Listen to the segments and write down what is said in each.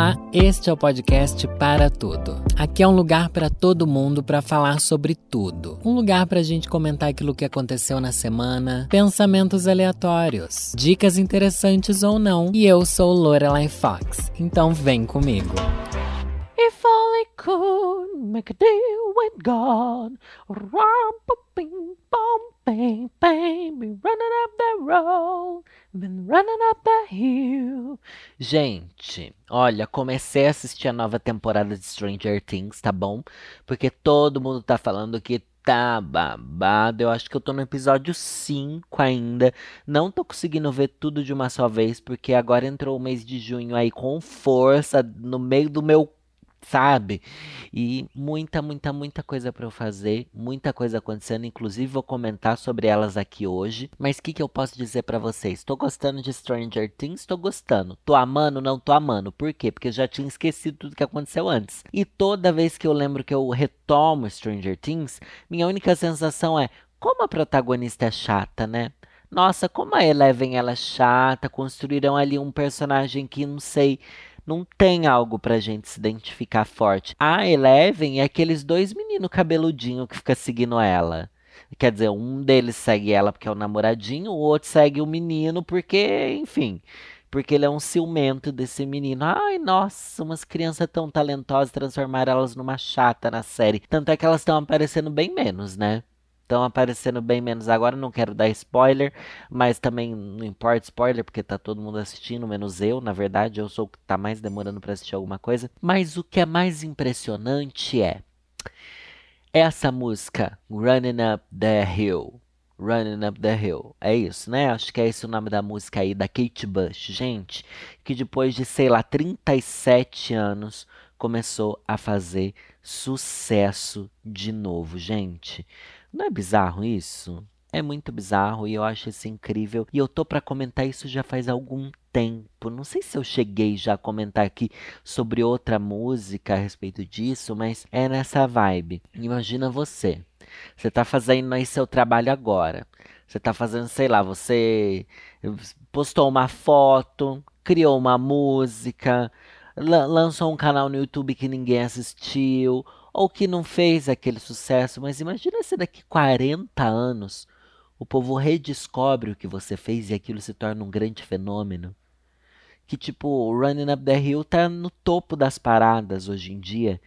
Olá, este é o podcast Para Tudo. Aqui é um lugar para todo mundo para falar sobre tudo. Um lugar para a gente comentar aquilo que aconteceu na semana, pensamentos aleatórios, dicas interessantes ou não. E eu sou Lorelai Fox, então vem comigo. If only could make a deal with God. Rum-pa-bing, bum, bang, bang, be running up that road, been running up that hill. Gente, olha, comecei a assistir a nova temporada de Stranger Things, tá bom? Porque todo mundo tá falando que tá babado. Eu acho que eu tô no episódio 5 ainda. Não tô conseguindo ver tudo de uma só vez, porque agora entrou o mês de junho aí com força no meio do meu sabe? E muita, muita, muita coisa para eu fazer, muita coisa acontecendo, inclusive vou comentar sobre elas aqui hoje. Mas o que, que eu posso dizer para vocês? Tô gostando de Stranger Things? Tô gostando. Tô amando? Não tô amando. Por quê? Porque eu já tinha esquecido tudo que aconteceu antes. E toda vez que eu lembro que eu retomo Stranger Things, minha única sensação é como a protagonista é chata, né? Nossa, como a Eleven ela é chata, construíram ali um personagem que não sei não tem algo pra gente se identificar forte. A Eleven é aqueles dois meninos cabeludinhos que fica seguindo ela. Quer dizer, um deles segue ela porque é o namoradinho, o outro segue o menino porque, enfim, porque ele é um ciumento desse menino. Ai, nossa, umas crianças tão talentosas transformaram elas numa chata na série. Tanto é que elas estão aparecendo bem menos, né? Estão aparecendo bem menos agora. Não quero dar spoiler, mas também não importa spoiler, porque tá todo mundo assistindo, menos eu. Na verdade, eu sou o que tá mais demorando para assistir alguma coisa. Mas o que é mais impressionante é essa música, Running Up the Hill. Running Up the Hill. É isso, né? Acho que é esse o nome da música aí, da Kate Bush. Gente, que depois de, sei lá, 37 anos, começou a fazer sucesso de novo, gente. Não é bizarro isso? É muito bizarro e eu acho isso incrível. E eu tô para comentar isso já faz algum tempo. Não sei se eu cheguei já a comentar aqui sobre outra música a respeito disso, mas é nessa vibe. Imagina você. Você tá fazendo aí seu trabalho agora. Você tá fazendo, sei lá, você postou uma foto, criou uma música, lançou um canal no YouTube que ninguém assistiu, ou que não fez aquele sucesso, mas imagina se daqui 40 anos o povo redescobre o que você fez e aquilo se torna um grande fenômeno. Que tipo, Running Up the Hill tá no topo das paradas hoje em dia.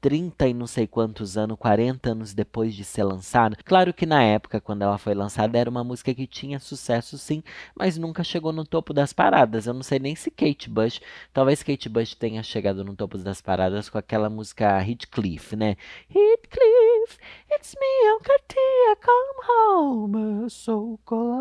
30 e não sei quantos anos, 40 anos depois de ser lançada. Claro que na época, quando ela foi lançada, era uma música que tinha sucesso sim, mas nunca chegou no topo das paradas. Eu não sei nem se Kate Bush, talvez Kate Bush tenha chegado no topo das paradas com aquela música Heathcliff, né? Heathcliff, it's me, Uncle Tia, come home, so cold.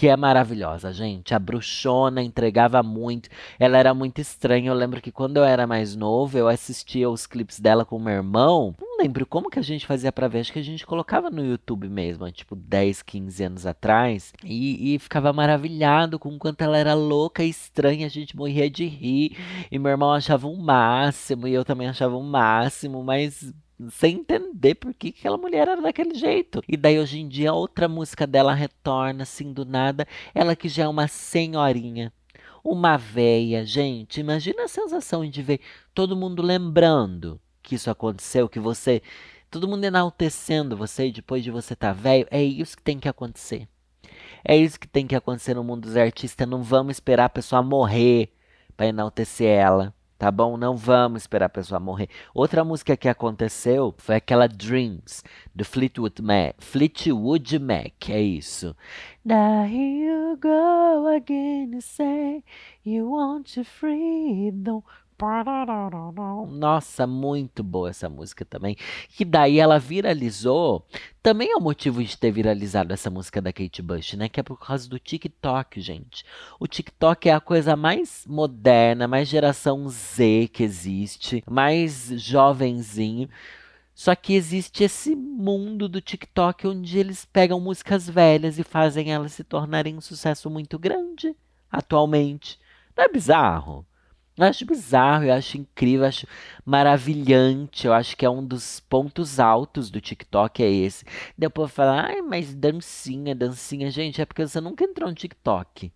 Que é maravilhosa, gente. A bruxona entregava muito, ela era muito estranha. Eu lembro que quando eu era mais novo, eu assistia os clipes dela com meu irmão. Não lembro como que a gente fazia pra ver. Acho que a gente colocava no YouTube mesmo, tipo 10, 15 anos atrás. E, e ficava maravilhado com o quanto ela era louca e estranha. A gente morria de rir. E meu irmão achava o um máximo. E eu também achava o um máximo. Mas sem entender por que aquela mulher era daquele jeito. E daí hoje em dia outra música dela retorna assim do nada, ela que já é uma senhorinha, uma véia, gente, imagina a sensação de ver todo mundo lembrando que isso aconteceu, que você. Todo mundo enaltecendo você depois de você estar tá velho. É isso que tem que acontecer. É isso que tem que acontecer no mundo dos artistas. Não vamos esperar a pessoa morrer para enaltecer ela tá bom? Não vamos esperar a pessoa morrer. Outra música que aconteceu foi aquela Dreams, do Fleetwood Mac. Fleetwood Mac, é isso. Now here you go again to say you want your freedom. Nossa, muito boa essa música também. Que daí ela viralizou. Também é o motivo de ter viralizado essa música da Kate Bush, né? Que é por causa do TikTok, gente. O TikTok é a coisa mais moderna, mais geração Z que existe, mais jovenzinho. Só que existe esse mundo do TikTok onde eles pegam músicas velhas e fazem elas se tornarem um sucesso muito grande atualmente. Não é bizarro? Eu acho bizarro, eu acho incrível, eu acho maravilhante. Eu acho que é um dos pontos altos do TikTok, é esse. Depois falar, ai, mas dancinha, dancinha. Gente, é porque você nunca entrou no TikTok.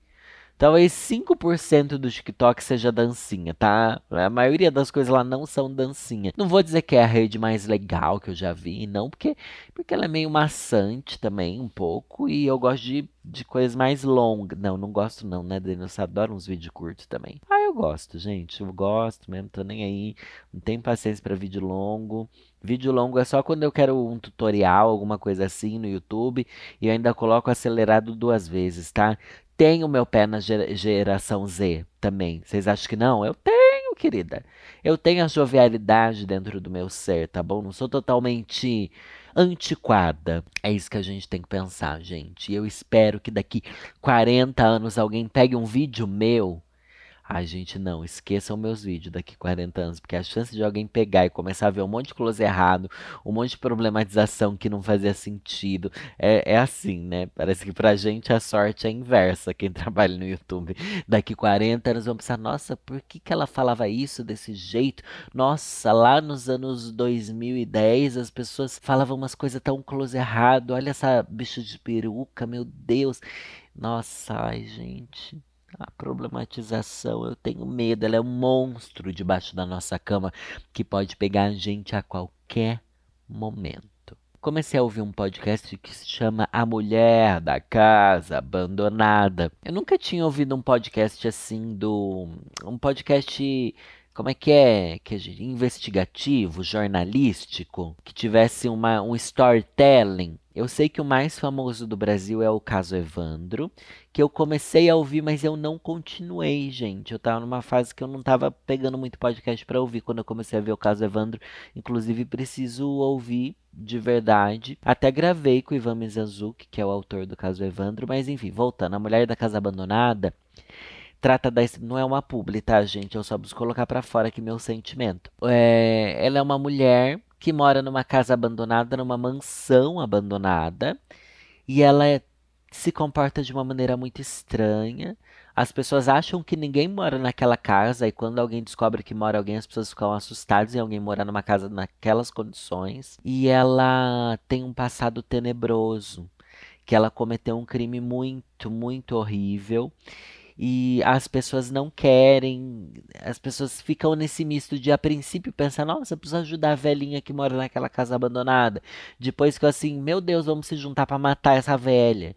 Talvez 5% do TikTok seja dancinha, tá? A maioria das coisas lá não são dancinha. Não vou dizer que é a rede mais legal que eu já vi, não, porque, porque ela é meio maçante também, um pouco, e eu gosto de, de coisas mais longas. Não, não gosto não, né, Denis? Eu adoro uns vídeos curtos também. Ah, eu gosto, gente, eu gosto mesmo, tô nem aí. Não tenho paciência para vídeo longo. Vídeo longo é só quando eu quero um tutorial, alguma coisa assim no YouTube, e eu ainda coloco acelerado duas vezes, tá? Tenho meu pé na geração Z também. Vocês acham que não? Eu tenho, querida. Eu tenho a jovialidade dentro do meu ser, tá bom? Não sou totalmente antiquada. É isso que a gente tem que pensar, gente. E eu espero que daqui 40 anos alguém pegue um vídeo meu Ai, gente, não, esqueçam meus vídeos daqui 40 anos, porque a chance de alguém pegar e começar a ver um monte de close errado, um monte de problematização que não fazia sentido, é, é assim, né? Parece que pra gente a sorte é inversa, quem trabalha no YouTube. Daqui 40 anos vão pensar, nossa, por que, que ela falava isso desse jeito? Nossa, lá nos anos 2010 as pessoas falavam umas coisas tão close errado, olha essa bicha de peruca, meu Deus. Nossa, ai, gente. A problematização, eu tenho medo, ela é um monstro debaixo da nossa cama que pode pegar a gente a qualquer momento. Comecei a ouvir um podcast que se chama A Mulher da Casa Abandonada. Eu nunca tinha ouvido um podcast assim do. Um podcast como é que é, que é investigativo, jornalístico, que tivesse uma, um storytelling. Eu sei que o mais famoso do Brasil é o caso Evandro, que eu comecei a ouvir, mas eu não continuei, gente. Eu tava numa fase que eu não tava pegando muito podcast para ouvir quando eu comecei a ver o caso Evandro. Inclusive, preciso ouvir de verdade. Até gravei com o Ivan Mizanzuki, que é o autor do caso Evandro, mas enfim, voltando. A Mulher da Casa Abandonada trata da. Não é uma publi, tá, gente? Eu só preciso colocar para fora aqui meu sentimento. É, ela é uma mulher que mora numa casa abandonada, numa mansão abandonada, e ela é, se comporta de uma maneira muito estranha. As pessoas acham que ninguém mora naquela casa, e quando alguém descobre que mora alguém, as pessoas ficam assustadas em alguém morar numa casa naquelas condições. E ela tem um passado tenebroso, que ela cometeu um crime muito, muito horrível e as pessoas não querem, as pessoas ficam nesse misto de a princípio pensar, nossa, preciso ajudar a velhinha que mora naquela casa abandonada. Depois que assim, meu Deus, vamos se juntar para matar essa velha.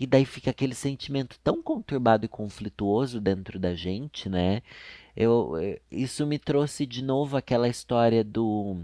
E daí fica aquele sentimento tão conturbado e conflituoso dentro da gente, né? Eu, eh, isso me trouxe de novo aquela história do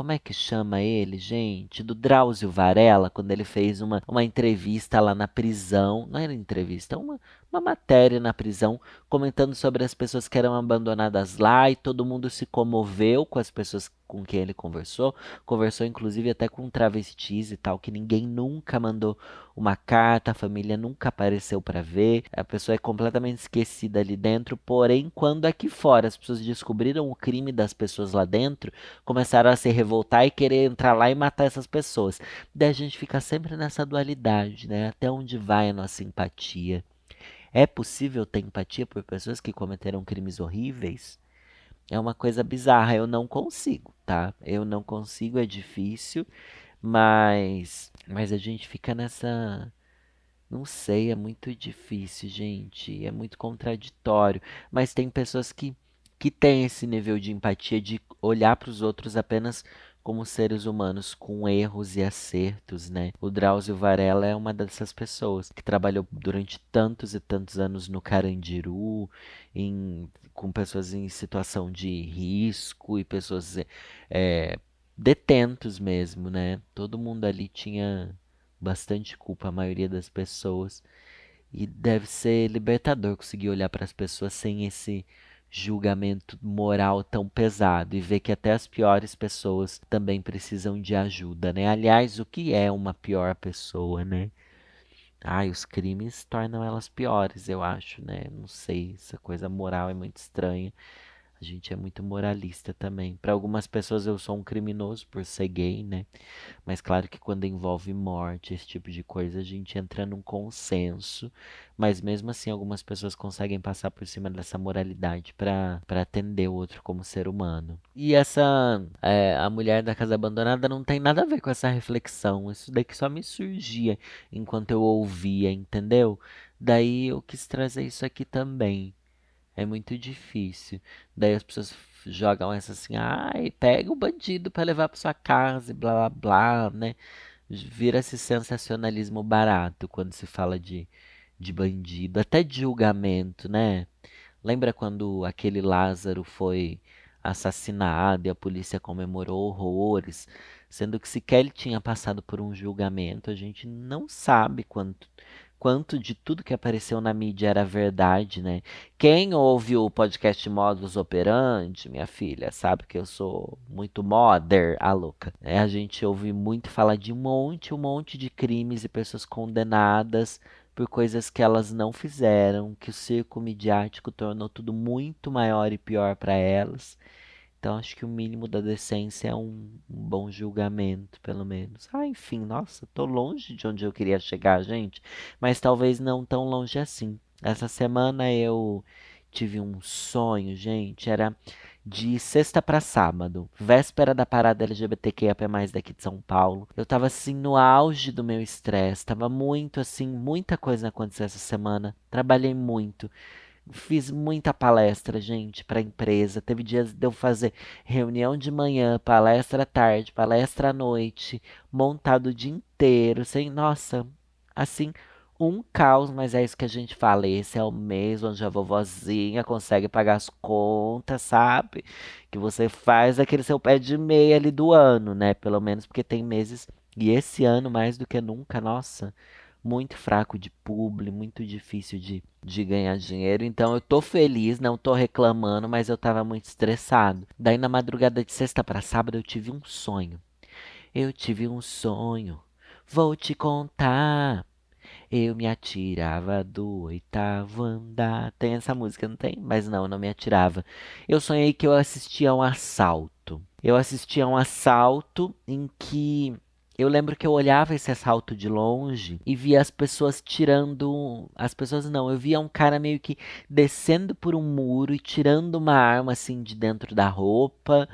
como é que chama ele, gente? Do Drauzio Varela, quando ele fez uma, uma entrevista lá na prisão. Não era entrevista, uma, uma matéria na prisão comentando sobre as pessoas que eram abandonadas lá e todo mundo se comoveu com as pessoas com quem ele conversou. Conversou inclusive até com travestis e tal, que ninguém nunca mandou uma carta, a família nunca apareceu para ver. A pessoa é completamente esquecida ali dentro. Porém, quando aqui fora as pessoas descobriram o crime das pessoas lá dentro, começaram a se revoltar e querer entrar lá e matar essas pessoas. Daí a gente fica sempre nessa dualidade, né? Até onde vai a nossa empatia? É possível ter empatia por pessoas que cometeram crimes horríveis? É uma coisa bizarra, eu não consigo, tá? Eu não consigo, é difícil, mas mas a gente fica nessa não sei, é muito difícil, gente, é muito contraditório, mas tem pessoas que que têm esse nível de empatia de olhar para os outros apenas como seres humanos com erros e acertos, né? O Drauzio Varela é uma dessas pessoas que trabalhou durante tantos e tantos anos no Carandiru, em, com pessoas em situação de risco e pessoas é, detentos mesmo, né? Todo mundo ali tinha bastante culpa, a maioria das pessoas. E deve ser libertador conseguir olhar para as pessoas sem esse julgamento moral tão pesado e ver que até as piores pessoas também precisam de ajuda, né? Aliás, o que é uma pior pessoa, né? Ai, os crimes tornam elas piores, eu acho, né? Não sei, essa coisa moral é muito estranha. A gente é muito moralista também. Para algumas pessoas eu sou um criminoso por ser gay, né? Mas claro que quando envolve morte, esse tipo de coisa, a gente entra num consenso. Mas mesmo assim, algumas pessoas conseguem passar por cima dessa moralidade para atender o outro como ser humano. E essa, é, a mulher da casa abandonada não tem nada a ver com essa reflexão. Isso daqui só me surgia enquanto eu ouvia, entendeu? Daí eu quis trazer isso aqui também. É muito difícil. Daí as pessoas jogam essa assim, ai, pega o bandido para levar para sua casa e blá blá blá, né? Vira esse sensacionalismo barato quando se fala de, de bandido, até de julgamento, né? Lembra quando aquele Lázaro foi assassinado e a polícia comemorou horrores, sendo que sequer ele tinha passado por um julgamento, a gente não sabe quanto quanto de tudo que apareceu na mídia era verdade, né? Quem ouve o podcast Modus Operandi, minha filha, sabe que eu sou muito modern, a louca. É, a gente ouve muito falar de um monte, um monte de crimes e pessoas condenadas por coisas que elas não fizeram, que o circo midiático tornou tudo muito maior e pior para elas. Então acho que o mínimo da decência é um, um, bom julgamento, pelo menos. Ah, enfim, nossa, tô longe de onde eu queria chegar, gente, mas talvez não tão longe assim. Essa semana eu tive um sonho, gente, era de sexta para sábado, véspera da parada LGBTQIA+ daqui de São Paulo. Eu tava assim no auge do meu estresse, tava muito assim, muita coisa aconteceu essa semana. Trabalhei muito. Fiz muita palestra, gente, para empresa. Teve dias de eu fazer reunião de manhã, palestra à tarde, palestra à noite, montado o dia inteiro, sem, nossa, assim, um caos, mas é isso que a gente fala. Esse é o mês onde a vovozinha consegue pagar as contas, sabe? Que você faz aquele seu pé de meia ali do ano, né? Pelo menos porque tem meses. E esse ano, mais do que nunca, nossa, muito fraco de publi, muito difícil de, de ganhar dinheiro. Então eu tô feliz, não tô reclamando, mas eu tava muito estressado. Daí na madrugada de sexta para sábado eu tive um sonho. Eu tive um sonho, vou te contar. Eu me atirava do oitavo andar. Tem essa música, não tem? Mas não, não me atirava. Eu sonhei que eu assistia a um assalto. Eu assistia a um assalto em que eu lembro que eu olhava esse assalto de longe e via as pessoas tirando. As pessoas não, eu via um cara meio que descendo por um muro e tirando uma arma assim de dentro da roupa.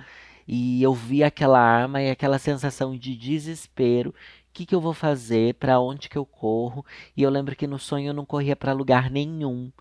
E eu via aquela arma e aquela sensação de desespero. O que, que eu vou fazer? Para onde que eu corro? E eu lembro que no sonho eu não corria para lugar nenhum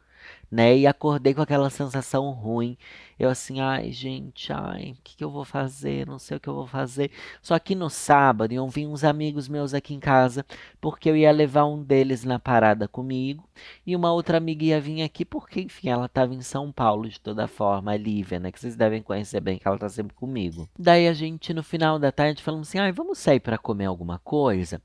né? E acordei com aquela sensação ruim. Eu assim, ai, gente, ai, o que, que eu vou fazer? Não sei o que eu vou fazer. Só que no sábado eu vi uns amigos meus aqui em casa, porque eu ia levar um deles na parada comigo, e uma outra amiga ia vir aqui, porque, enfim, ela estava em São Paulo de toda forma, a Lívia, né? Que vocês devem conhecer bem, que ela tá sempre comigo. Daí a gente, no final da tarde, falamos assim, ai, vamos sair para comer alguma coisa?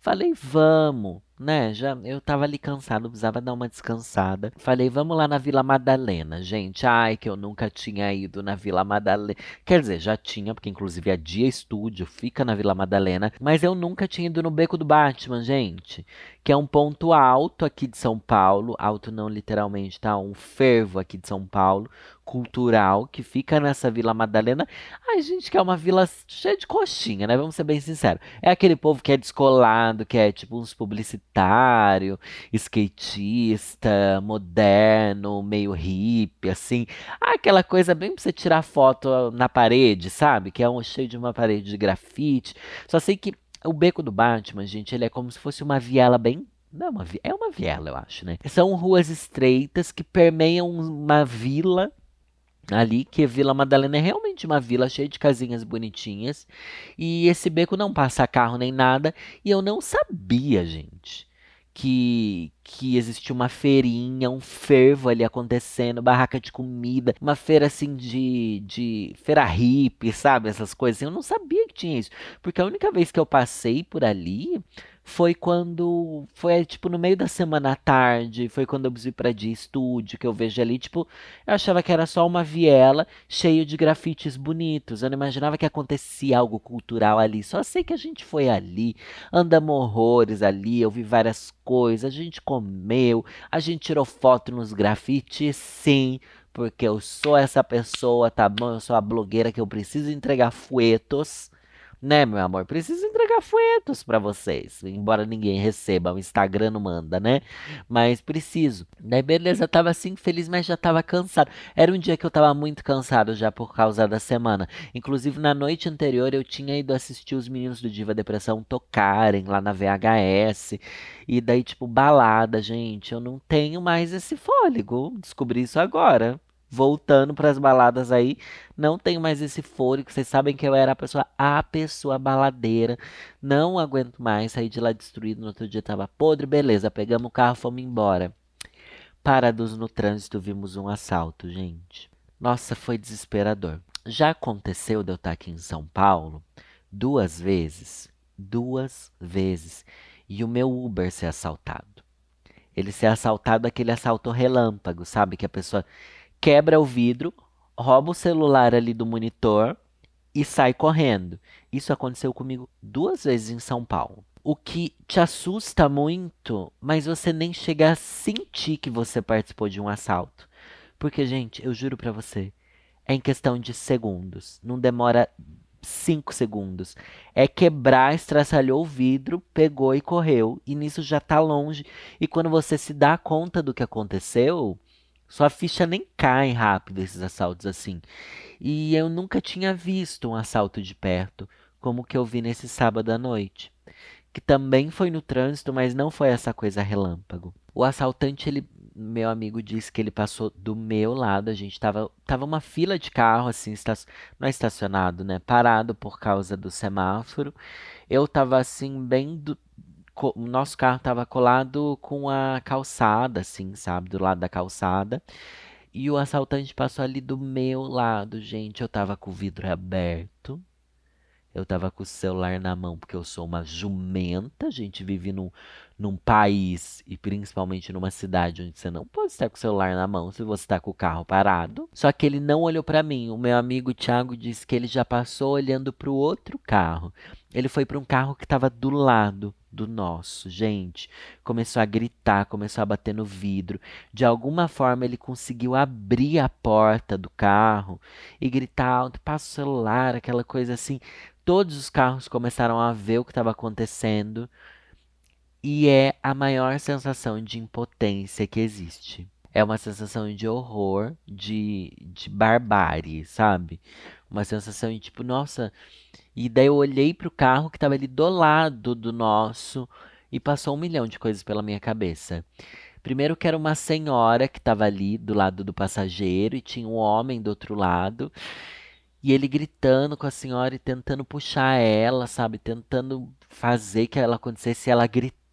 Falei, vamos né? Já eu tava ali cansado, precisava dar uma descansada. Falei, vamos lá na Vila Madalena, gente. Ai, que eu nunca tinha ido na Vila Madalena. Quer dizer, já tinha, porque inclusive a Dia Estúdio fica na Vila Madalena, mas eu nunca tinha ido no Beco do Batman, gente, que é um ponto alto aqui de São Paulo, alto não literalmente, tá? Um fervo aqui de São Paulo, cultural que fica nessa Vila Madalena. Ai, gente, que é uma vila cheia de coxinha, né? Vamos ser bem sinceros. É aquele povo que é descolado, que é tipo uns publicitário, skatista, moderno, meio hippie, assim. Ah, aquela coisa bem pra você tirar foto na parede, sabe? Que é um cheio de uma parede de grafite. Só sei que o beco do Batman, gente, ele é como se fosse uma viela bem não, é uma, é uma viela, eu acho, né? São ruas estreitas que permeiam uma vila ali, que Vila Madalena é realmente uma vila cheia de casinhas bonitinhas. E esse beco não passa carro nem nada. E eu não sabia, gente, que, que existia uma feirinha, um fervo ali acontecendo, barraca de comida, uma feira assim de, de feira hippie, sabe? Essas coisas assim. Eu não sabia que tinha isso. Porque a única vez que eu passei por ali foi quando foi tipo no meio da semana à tarde, foi quando eu vi para de estúdio que eu vejo ali, tipo, eu achava que era só uma viela cheia de grafites bonitos. Eu não imaginava que acontecia algo cultural ali. Só sei que a gente foi ali, andamos horrores ali, eu vi várias coisas, a gente comeu, a gente tirou foto nos grafites, sim porque eu sou essa pessoa, tá bom? Eu sou a blogueira que eu preciso entregar fuetos né, meu amor? Preciso entregar fuetos para vocês. Embora ninguém receba, o Instagram não manda, né? Mas preciso. Daí, beleza, tava assim feliz, mas já tava cansado. Era um dia que eu tava muito cansado já por causa da semana. Inclusive, na noite anterior, eu tinha ido assistir os meninos do Diva Depressão tocarem lá na VHS. E daí, tipo, balada, gente. Eu não tenho mais esse fôlego. Descobri isso agora voltando para as baladas aí, não tenho mais esse fôlego. Vocês sabem que eu era a pessoa, a pessoa baladeira. Não aguento mais sair de lá destruído. No outro dia tava podre, beleza. Pegamos o carro, fomos embora. Parados no trânsito, vimos um assalto, gente. Nossa, foi desesperador. Já aconteceu de eu estar aqui em São Paulo duas vezes. Duas vezes. E o meu Uber ser assaltado. Ele ser assaltado, aquele assalto relâmpago, sabe? Que a pessoa quebra o vidro, rouba o celular ali do monitor e sai correndo. Isso aconteceu comigo duas vezes em São Paulo. O que te assusta muito, mas você nem chega a sentir que você participou de um assalto. Porque, gente, eu juro para você, é em questão de segundos. Não demora cinco segundos. É quebrar, estraçalhou o vidro, pegou e correu. E nisso já tá longe. E quando você se dá conta do que aconteceu, sua ficha nem cai rápido esses assaltos assim. E eu nunca tinha visto um assalto de perto, como o que eu vi nesse sábado à noite. Que também foi no trânsito, mas não foi essa coisa relâmpago. O assaltante, ele, meu amigo disse que ele passou do meu lado. A gente tava, tava uma fila de carro, assim, esta, não é estacionado, né? Parado por causa do semáforo. Eu tava assim, bem do, o nosso carro estava colado com a calçada, assim, sabe? Do lado da calçada. E o assaltante passou ali do meu lado, gente. Eu tava com o vidro aberto. Eu tava com o celular na mão, porque eu sou uma jumenta. A gente vive num, num país e principalmente numa cidade onde você não pode estar com o celular na mão se você está com o carro parado. Só que ele não olhou para mim. O meu amigo Thiago disse que ele já passou olhando para o outro carro. Ele foi para um carro que estava do lado do nosso, gente. Começou a gritar, começou a bater no vidro. De alguma forma ele conseguiu abrir a porta do carro e gritar alto, passa o celular, aquela coisa assim. Todos os carros começaram a ver o que estava acontecendo e é a maior sensação de impotência que existe. É uma sensação de horror, de, de barbárie, sabe? Uma sensação de tipo, nossa. E daí eu olhei pro carro que estava ali do lado do nosso e passou um milhão de coisas pela minha cabeça. Primeiro que era uma senhora que estava ali do lado do passageiro e tinha um homem do outro lado. E ele gritando com a senhora e tentando puxar ela, sabe? Tentando fazer que ela acontecesse, ela gritando.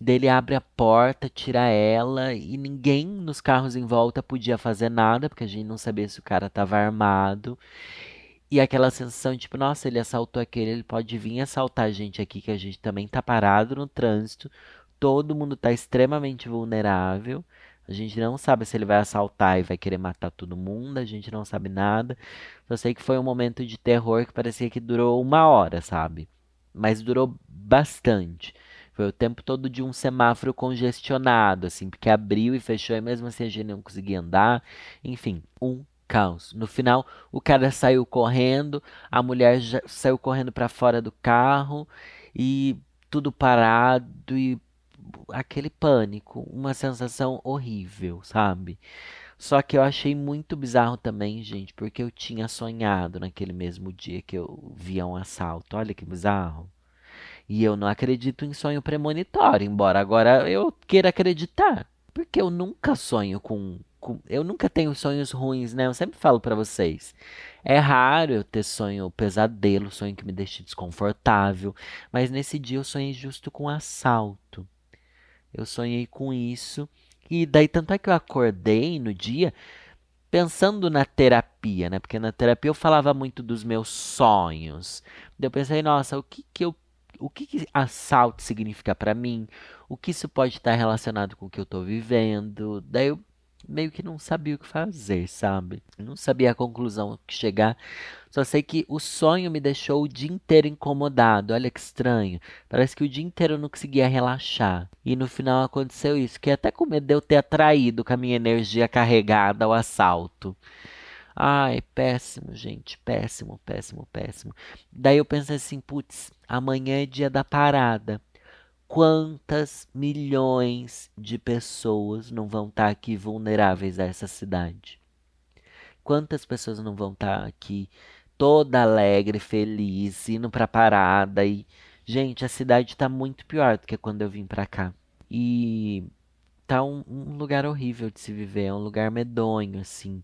Dele abre a porta, tira ela e ninguém nos carros em volta podia fazer nada, porque a gente não sabia se o cara estava armado. E aquela sensação, tipo, nossa, ele assaltou aquele, ele pode vir assaltar a gente aqui, que a gente também tá parado no trânsito. Todo mundo tá extremamente vulnerável. A gente não sabe se ele vai assaltar e vai querer matar todo mundo, a gente não sabe nada. Só sei que foi um momento de terror que parecia que durou uma hora, sabe? Mas durou bastante. Foi o tempo todo de um semáforo congestionado, assim, porque abriu e fechou e mesmo assim a gente não conseguia andar. Enfim, um caos. No final, o cara saiu correndo, a mulher saiu correndo para fora do carro e tudo parado e aquele pânico, uma sensação horrível, sabe? Só que eu achei muito bizarro também, gente, porque eu tinha sonhado naquele mesmo dia que eu via um assalto. Olha que bizarro. E eu não acredito em sonho premonitório, embora agora eu queira acreditar. Porque eu nunca sonho com, com eu nunca tenho sonhos ruins, né? Eu sempre falo para vocês. É raro eu ter sonho pesadelo, sonho que me deixe desconfortável, mas nesse dia eu sonhei justo com assalto. Eu sonhei com isso. E daí, tanto é que eu acordei no dia pensando na terapia, né? Porque na terapia eu falava muito dos meus sonhos. Eu pensei, nossa, o que que eu o que, que assalto significa para mim? O que isso pode estar relacionado com o que eu estou vivendo? Daí eu meio que não sabia o que fazer, sabe? Não sabia a conclusão que chegar. Só sei que o sonho me deixou o dia inteiro incomodado. Olha que estranho. Parece que o dia inteiro eu não conseguia relaxar. E no final aconteceu isso. Fiquei até com medo de eu ter atraído com a minha energia carregada ao assalto. Ai, péssimo, gente. Péssimo, péssimo, péssimo. Daí eu pensei assim, putz, amanhã é dia da parada quantas milhões de pessoas não vão estar tá aqui vulneráveis a essa cidade? Quantas pessoas não vão estar tá aqui toda alegre, feliz, indo pra parada e gente, a cidade tá muito pior do que quando eu vim pra cá. E tá um, um lugar horrível de se viver, é um lugar medonho assim,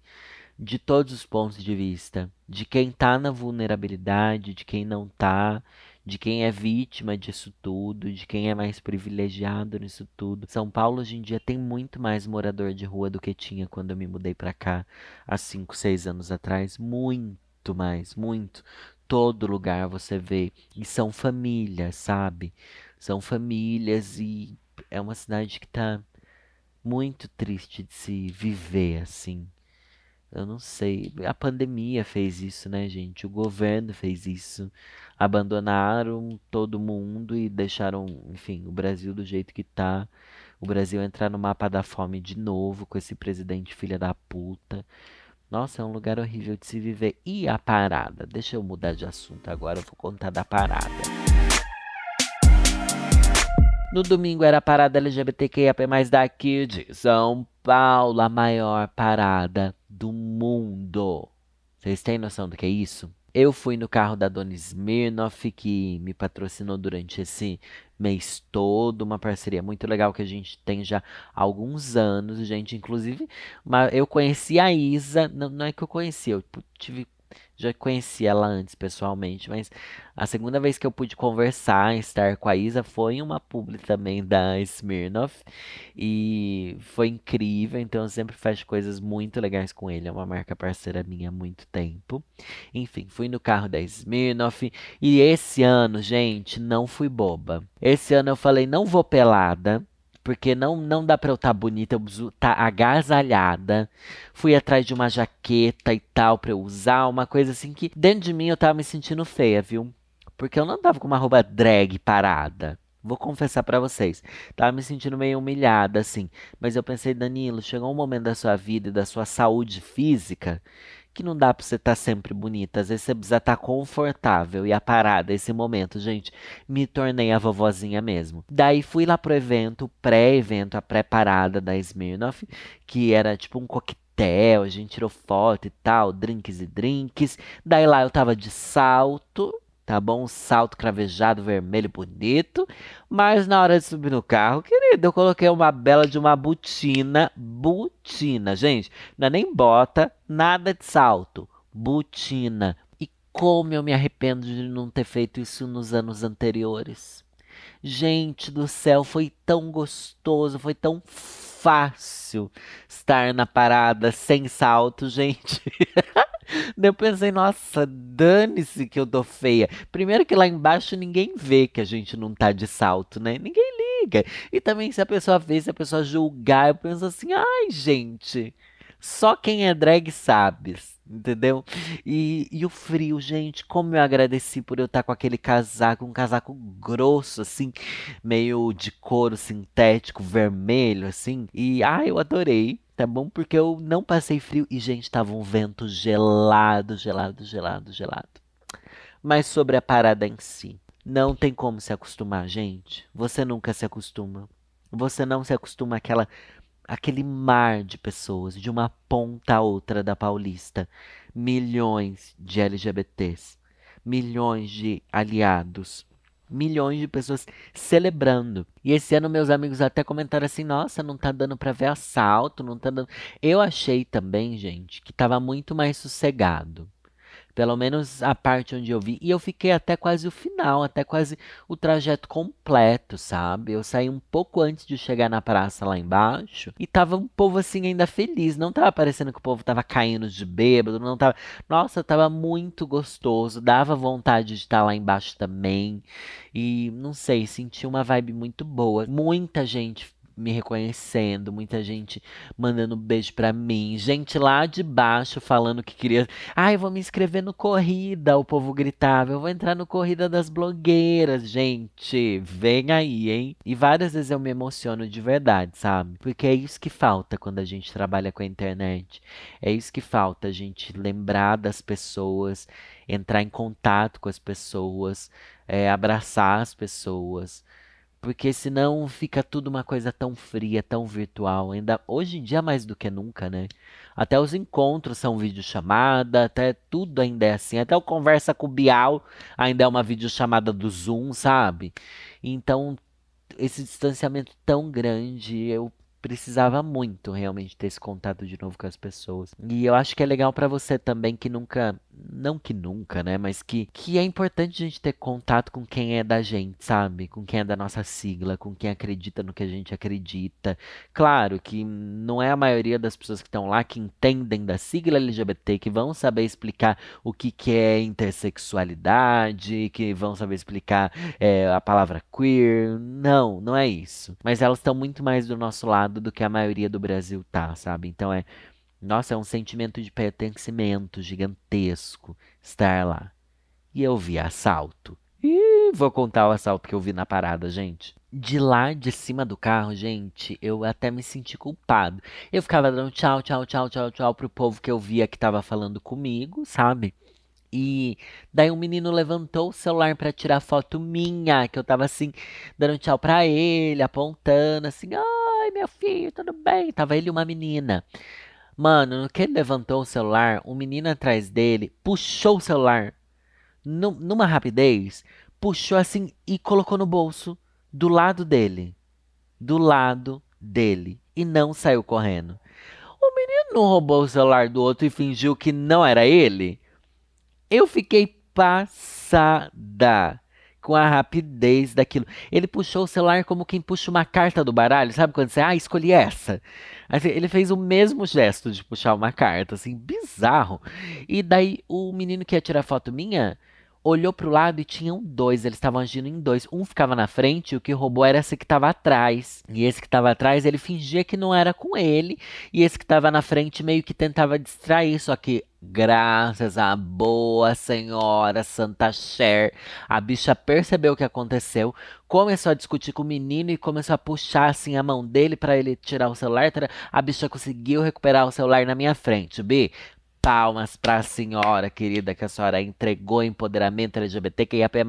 de todos os pontos de vista, de quem tá na vulnerabilidade, de quem não tá, de quem é vítima disso tudo, de quem é mais privilegiado nisso tudo. São Paulo hoje em dia tem muito mais morador de rua do que tinha quando eu me mudei para cá há 5, 6 anos atrás, muito mais, muito. Todo lugar você vê e são famílias, sabe? São famílias e é uma cidade que tá muito triste de se viver assim. Eu não sei. A pandemia fez isso, né, gente? O governo fez isso. Abandonaram todo mundo e deixaram, enfim, o Brasil do jeito que tá. O Brasil entrar no mapa da fome de novo com esse presidente filha da puta. Nossa, é um lugar horrível de se viver. E a parada? Deixa eu mudar de assunto agora, eu vou contar da parada. No domingo era a parada LGBTQIAP+, daqui de São Paulo, a maior parada do mundo. Vocês têm noção do que é isso? Eu fui no carro da Dona Smirnoff, que me patrocinou durante esse mês todo, uma parceria muito legal que a gente tem já há alguns anos, gente. Inclusive, uma, eu conheci a Isa, não, não é que eu conheci, eu tive já conheci ela antes pessoalmente, mas a segunda vez que eu pude conversar, estar com a Isa, foi em uma publi também da Smirnoff. E foi incrível, então eu sempre faço coisas muito legais com ele. É uma marca parceira minha há muito tempo. Enfim, fui no carro da Smirnoff. E esse ano, gente, não fui boba. Esse ano eu falei, não vou pelada porque não, não dá pra eu estar tá bonita, eu preciso estar tá agasalhada. Fui atrás de uma jaqueta e tal pra eu usar, uma coisa assim que dentro de mim eu tava me sentindo feia, viu? Porque eu não tava com uma roupa drag parada. Vou confessar para vocês, tava me sentindo meio humilhada assim, mas eu pensei, Danilo, chegou um momento da sua vida e da sua saúde física que não dá pra você estar tá sempre bonita. Às vezes você precisa estar tá confortável e a parada, esse momento, gente, me tornei a vovozinha mesmo. Daí fui lá pro evento, pré-evento, a pré-parada da Smirnoff, que era tipo um coquetel, a gente tirou foto e tal, drinks e drinks. Daí lá eu tava de salto, tá bom? Um salto cravejado vermelho bonito. Mas na hora de subir no carro, querido, eu coloquei uma bela de uma botina. Botina, gente. Não é nem bota, nada de salto. Botina. E como eu me arrependo de não ter feito isso nos anos anteriores. Gente do céu, foi tão gostoso, foi tão fácil estar na parada sem salto, gente. Daí eu pensei, nossa, dane-se que eu tô feia. Primeiro que lá embaixo ninguém vê que a gente não tá de salto, né? Ninguém liga. E também se a pessoa vê, se a pessoa julgar, eu penso assim, ai, gente, só quem é drag sabe, entendeu? E, e o frio, gente, como eu agradeci por eu estar com aquele casaco, um casaco grosso, assim, meio de couro sintético, vermelho, assim. E, ai, eu adorei tá bom? Porque eu não passei frio e, gente, tava um vento gelado, gelado, gelado, gelado. Mas sobre a parada em si, não tem como se acostumar, gente. Você nunca se acostuma. Você não se acostuma àquela, àquele mar de pessoas, de uma ponta a outra da Paulista. Milhões de LGBTs, milhões de aliados, milhões de pessoas celebrando. E esse ano meus amigos até comentaram assim: "Nossa, não tá dando para ver assalto, não tá dando". Eu achei também, gente, que tava muito mais sossegado. Pelo menos a parte onde eu vi. E eu fiquei até quase o final, até quase o trajeto completo, sabe? Eu saí um pouco antes de chegar na praça lá embaixo. E tava um povo assim ainda feliz. Não tava parecendo que o povo tava caindo de bêbado. Não tava. Nossa, tava muito gostoso. Dava vontade de estar lá embaixo também. E não sei, senti uma vibe muito boa. Muita gente me reconhecendo, muita gente mandando beijo pra mim, gente lá de baixo falando que queria. Ai, eu vou me inscrever no Corrida, o povo gritava. Eu vou entrar no Corrida das Blogueiras, gente. Vem aí, hein? E várias vezes eu me emociono de verdade, sabe? Porque é isso que falta quando a gente trabalha com a internet. É isso que falta, a gente lembrar das pessoas, entrar em contato com as pessoas, é, abraçar as pessoas porque senão fica tudo uma coisa tão fria, tão virtual. Ainda hoje em dia mais do que nunca, né? Até os encontros são videochamada, até tudo ainda é assim. Até o conversa com o Bial ainda é uma videochamada do Zoom, sabe? Então, esse distanciamento tão grande, eu precisava muito realmente ter esse contato de novo com as pessoas. E eu acho que é legal para você também que nunca, não que nunca, né, mas que que é importante a gente ter contato com quem é da gente, sabe? Com quem é da nossa sigla, com quem acredita no que a gente acredita. Claro que não é a maioria das pessoas que estão lá que entendem da sigla LGBT, que vão saber explicar o que que é intersexualidade, que vão saber explicar é, a palavra queer. Não, não é isso. Mas elas estão muito mais do nosso lado do que a maioria do Brasil tá, sabe? Então é. Nossa, é um sentimento de pertencimento gigantesco estar lá. E eu vi assalto. E vou contar o assalto que eu vi na parada, gente. De lá de cima do carro, gente, eu até me senti culpado. Eu ficava dando tchau, tchau, tchau, tchau, tchau pro povo que eu via que tava falando comigo, sabe? E daí um menino levantou o celular para tirar foto minha, que eu tava assim, dando tchau pra ele, apontando assim, ai meu filho, tudo bem? Tava ele e uma menina. Mano, no que ele levantou o celular, um menino atrás dele puxou o celular numa rapidez, puxou assim e colocou no bolso do lado dele. Do lado dele. E não saiu correndo. O menino não roubou o celular do outro e fingiu que não era ele? Eu fiquei passada com a rapidez daquilo. Ele puxou o celular como quem puxa uma carta do baralho, sabe quando você, ah, escolhi essa. Assim, ele fez o mesmo gesto de puxar uma carta, assim, bizarro. E daí o menino que ia tirar foto minha olhou pro lado e tinham dois, eles estavam agindo em dois. Um ficava na frente, e o que roubou era esse que estava atrás. E esse que estava atrás, ele fingia que não era com ele, e esse que estava na frente meio que tentava distrair, só que Graças à boa senhora Santa Cher, a bicha percebeu o que aconteceu, começou a discutir com o menino e começou a puxar assim a mão dele para ele tirar o celular. A bicha conseguiu recuperar o celular na minha frente. Bi, palmas pra senhora querida que a senhora entregou empoderamento LGBTQIAP+,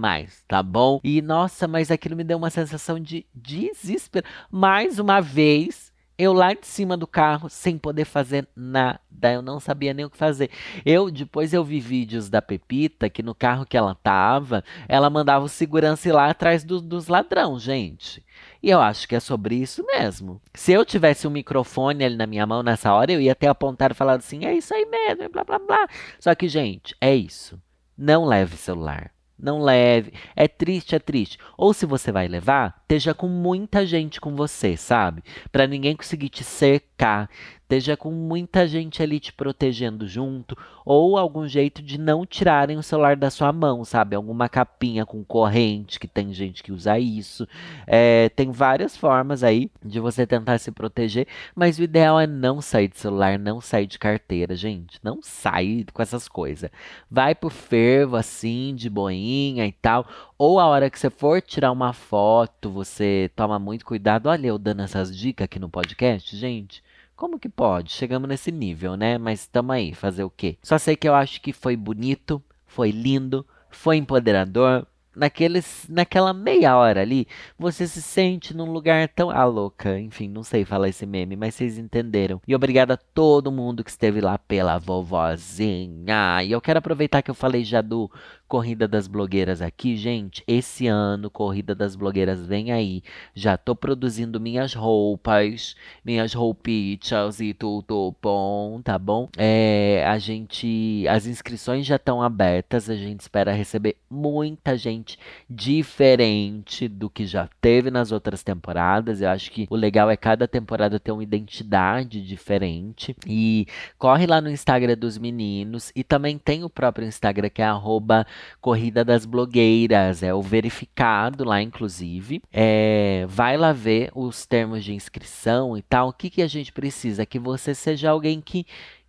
tá bom? E nossa, mas aquilo me deu uma sensação de desespero. Mais uma vez, eu lá de cima do carro sem poder fazer nada, eu não sabia nem o que fazer. Eu depois eu vi vídeos da Pepita que no carro que ela tava, ela mandava o segurança ir lá atrás do, dos ladrão, gente. E eu acho que é sobre isso mesmo. Se eu tivesse um microfone ali na minha mão nessa hora, eu ia até apontar e falar assim: é isso aí mesmo, blá blá blá. Só que, gente, é isso. Não leve celular. Não leve. É triste, é triste. Ou se você vai levar, esteja com muita gente com você, sabe? Para ninguém conseguir te cercar esteja com muita gente ali te protegendo junto, ou algum jeito de não tirarem o celular da sua mão, sabe? Alguma capinha com corrente, que tem gente que usa isso. É, tem várias formas aí de você tentar se proteger, mas o ideal é não sair de celular, não sair de carteira, gente. Não sai com essas coisas. Vai pro fervo assim, de boinha e tal. Ou a hora que você for tirar uma foto, você toma muito cuidado. Olha, eu dando essas dicas aqui no podcast, gente. Como que pode? Chegamos nesse nível, né? Mas estamos aí, fazer o quê? Só sei que eu acho que foi bonito, foi lindo, foi empoderador, naqueles, naquela meia hora ali, você se sente num lugar tão. Ah, louca, enfim, não sei falar esse meme, mas vocês entenderam. E obrigado a todo mundo que esteve lá pela vovozinha. E eu quero aproveitar que eu falei já do Corrida das Blogueiras aqui, gente. Esse ano, Corrida das Blogueiras vem aí. Já tô produzindo minhas roupas, minhas roupitas e tudo bom, tá bom? É, a gente. As inscrições já estão abertas. A gente espera receber muita gente diferente do que já teve nas outras temporadas. Eu acho que o legal é cada temporada ter uma identidade diferente. E corre lá no Instagram dos meninos. E também tem o próprio Instagram que é arroba Corrida das Blogueiras, é o verificado lá, inclusive. É, vai lá ver os termos de inscrição e tal. O que, que a gente precisa? Que você seja alguém que,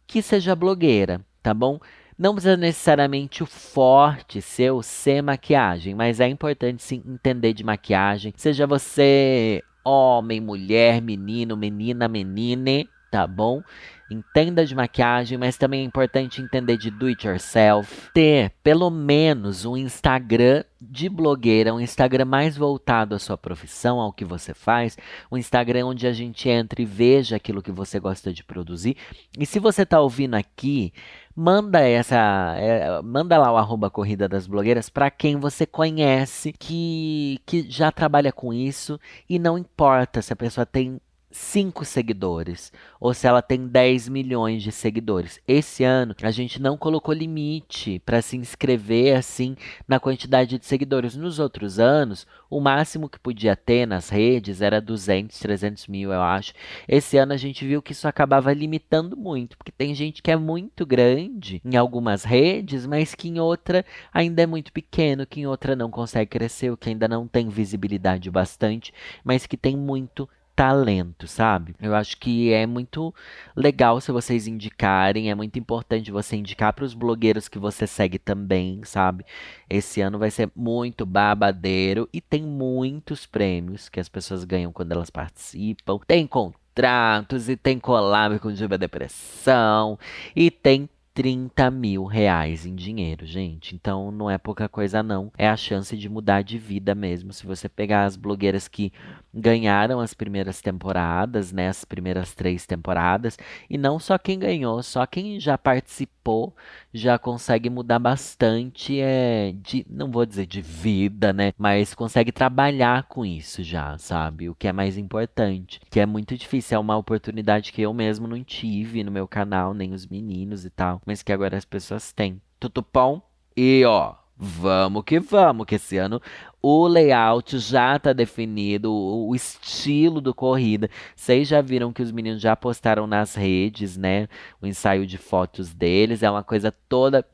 que seja blogueira, tá bom? Não precisa necessariamente o forte seu ser maquiagem, mas é importante sim entender de maquiagem. Seja você homem, mulher, menino, menina, menine, tá bom? Entenda de maquiagem, mas também é importante entender de do it yourself. Ter pelo menos um Instagram de blogueira, um Instagram mais voltado à sua profissão, ao que você faz, um Instagram onde a gente entra e veja aquilo que você gosta de produzir. E se você está ouvindo aqui, manda essa, é, manda lá o arroba Corrida das Blogueiras para quem você conhece que, que já trabalha com isso e não importa se a pessoa tem 5 seguidores ou se ela tem 10 milhões de seguidores. Esse ano a gente não colocou limite para se inscrever assim na quantidade de seguidores. Nos outros anos, o máximo que podia ter nas redes era 200, 300 mil, eu acho. Esse ano a gente viu que isso acabava limitando muito, porque tem gente que é muito grande em algumas redes, mas que em outra ainda é muito pequeno, que em outra não consegue crescer, que ainda não tem visibilidade bastante, mas que tem muito talento, sabe? Eu acho que é muito legal se vocês indicarem, é muito importante você indicar para os blogueiros que você segue também, sabe? Esse ano vai ser muito babadeiro e tem muitos prêmios que as pessoas ganham quando elas participam. Tem contratos e tem collab com Diva Depressão e tem 30 mil reais em dinheiro, gente. Então não é pouca coisa, não. É a chance de mudar de vida mesmo. Se você pegar as blogueiras que ganharam as primeiras temporadas, né? As primeiras três temporadas, e não só quem ganhou, só quem já participou já consegue mudar bastante, é, de, não vou dizer de vida, né? Mas consegue trabalhar com isso já, sabe? O que é mais importante. Que é muito difícil, é uma oportunidade que eu mesmo não tive no meu canal, nem os meninos e tal mas que agora as pessoas têm. Tutupom. E ó, vamos que vamos, que esse ano o layout já está definido, o, estilo do corrida. Vocês já viram que os meninos já postaram nas redes, né? O ensaio de fotos deles. É uma coisa toda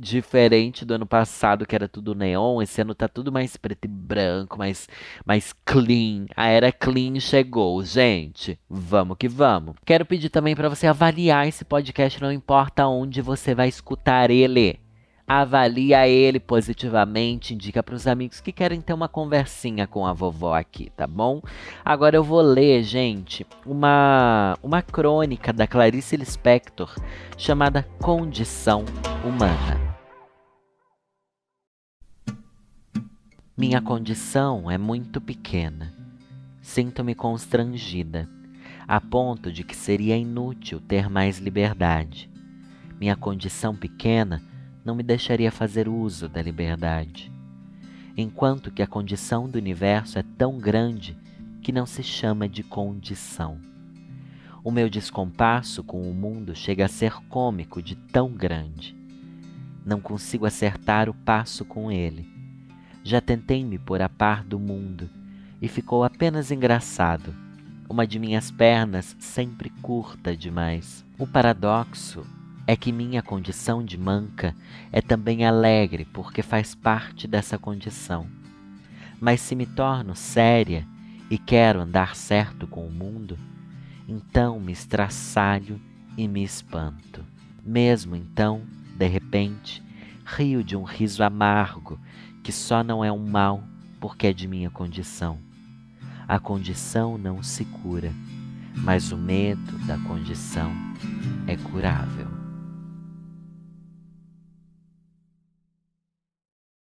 diferente do ano passado, que era tudo neon. Esse ano tá tudo mais preto e branco, mais, mais clean. A era clean chegou, gente. Vamos que vamos. Quero pedir também para você avaliar esse podcast, não importa onde você vai escutar ele. Avalia ele positivamente, indica para os amigos que querem ter uma conversinha com a vovó aqui, tá bom? Agora eu vou ler, gente, uma, uma crônica da Clarice Lispector chamada Condição Humana. Minha condição é muito pequena. Sinto-me constrangida, a ponto de que seria inútil ter mais liberdade. Minha condição pequena não me deixaria fazer uso da liberdade. Enquanto que a condição do universo é tão grande que não se chama de condição. O meu descompasso com o mundo chega a ser cômico de tão grande. Não consigo acertar o passo com ele já tentei me pôr a par do mundo e ficou apenas engraçado. Uma de minhas pernas sempre curta demais. O paradoxo é que minha condição de manca é também alegre porque faz parte dessa condição. Mas se me torno séria e quero andar certo com o mundo, então me estraçalho e me espanto. Mesmo então, de repente, rio de um riso amargo que só não é um mal porque é de minha condição. A condição não se cura, mas o medo da condição é curável.